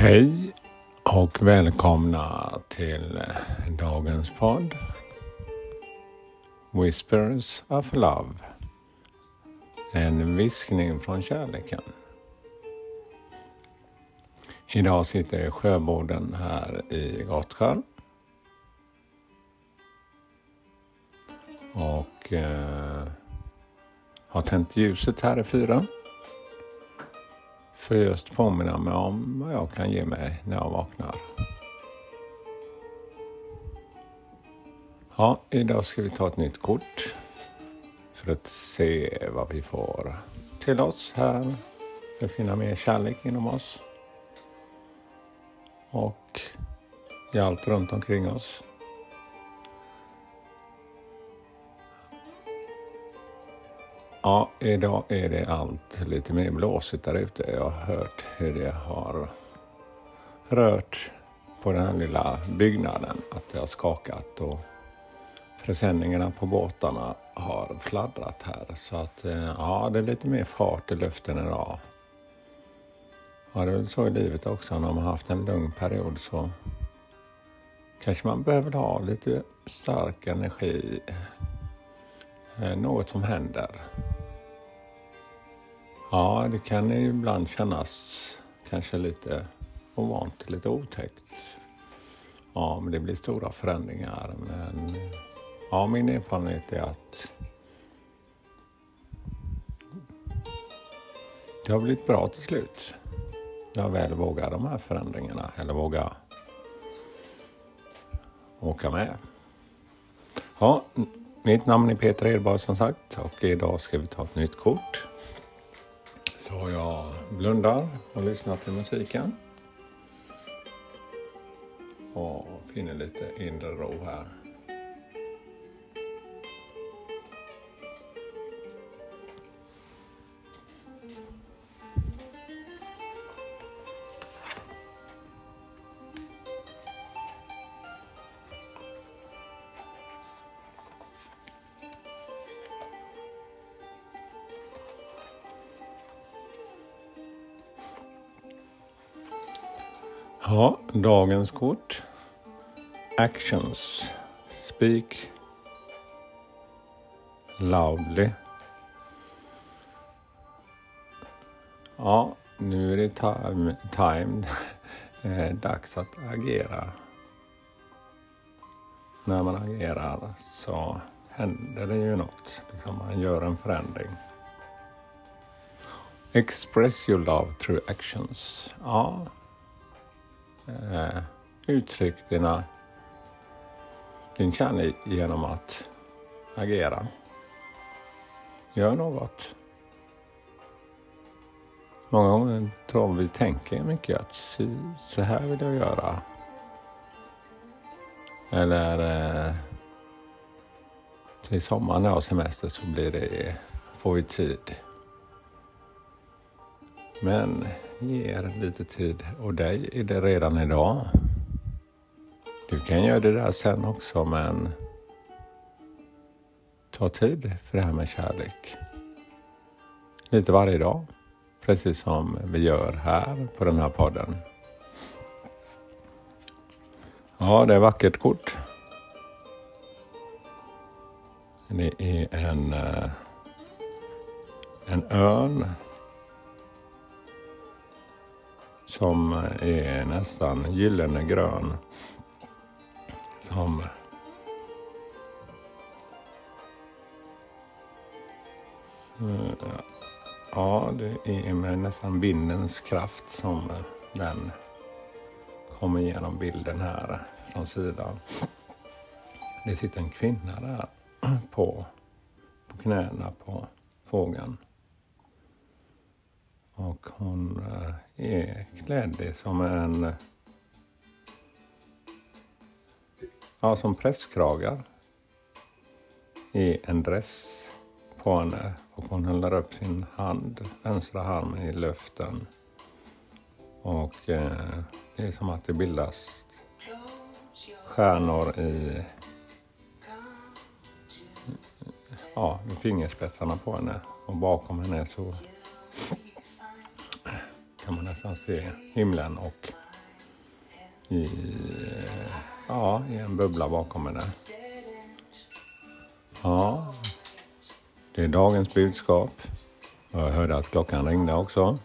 Hej och välkomna till dagens podd Whispers of Love. En viskning från kärleken. Idag sitter jag i sjöboden här i Gottsjön. Och eh, har tänt ljuset här i fyren. För just påminna mig om vad jag kan ge mig när jag vaknar. Ja, idag ska vi ta ett nytt kort. För att se vad vi får till oss här. För att finna mer kärlek inom oss. Och i allt runt omkring oss. Ja, idag är det allt lite mer blåsigt där ute. Jag har hört hur det har rört på den här lilla byggnaden. Att det har skakat och presenningarna på båtarna har fladdrat här. Så att eh, ja, det är lite mer fart i luften idag. Ja, det är väl så i livet också. När man har haft en lugn period så kanske man behöver ha lite stark energi. Eh, något som händer. Ja, det kan ju ibland kännas kanske lite ovant, lite otäckt. Ja, men det blir stora förändringar. Men ja, min erfarenhet är att det har blivit bra till slut. Jag väl vågar de här förändringarna eller vågar åka med. Ja, mitt namn är Peter Edberg som sagt och idag ska vi ta ett nytt kort. Så jag blundar och lyssnar till musiken. Och finner lite inre ro här. Ja, dagens kort. Actions. Speak loudly. Ja, nu är det time, time. Eh, dags att agera. När man agerar så händer det ju något. Liksom man gör en förändring. Express your love through actions. Ja, eh, uttryck dina, din kärlek genom att agera. Gör något. Många gånger tror vi tänker mycket att så här vill jag göra. Eller eh, till sommaren när jag har semester så blir det, får vi tid. Men ge er lite tid och dig är det redan idag. Du kan göra det där sen också men ta tid för det här med kärlek. Lite varje dag. Precis som vi gör här på den här podden. Ja, det är vackert kort. Det är en, eh, en örn som är nästan gyllene grön. Som Ja, det är med nästan vindens kraft som den kommer igenom bilden här från sidan. Det sitter en kvinna där på, på knäna på fågeln. Och hon eh, är klädd som en... Ja, som prästkragar. I en dress på henne och hon håller upp sin hand, vänstra hand i luften. Och eh, det är som att det bildas stjärnor i ja, fingerspetsarna på henne och bakom henne så kan man nästan se himlen och i, ja, i en bubbla bakom henne. Ja, det är dagens budskap. Jag hörde att klockan ringde också.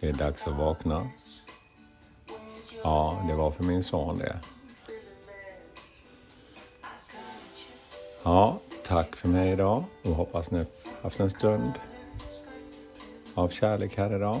Det är dags att vakna. Ja, det var för min son det. Ja, tack för mig idag och hoppas ni haft en stund av kärlek här idag.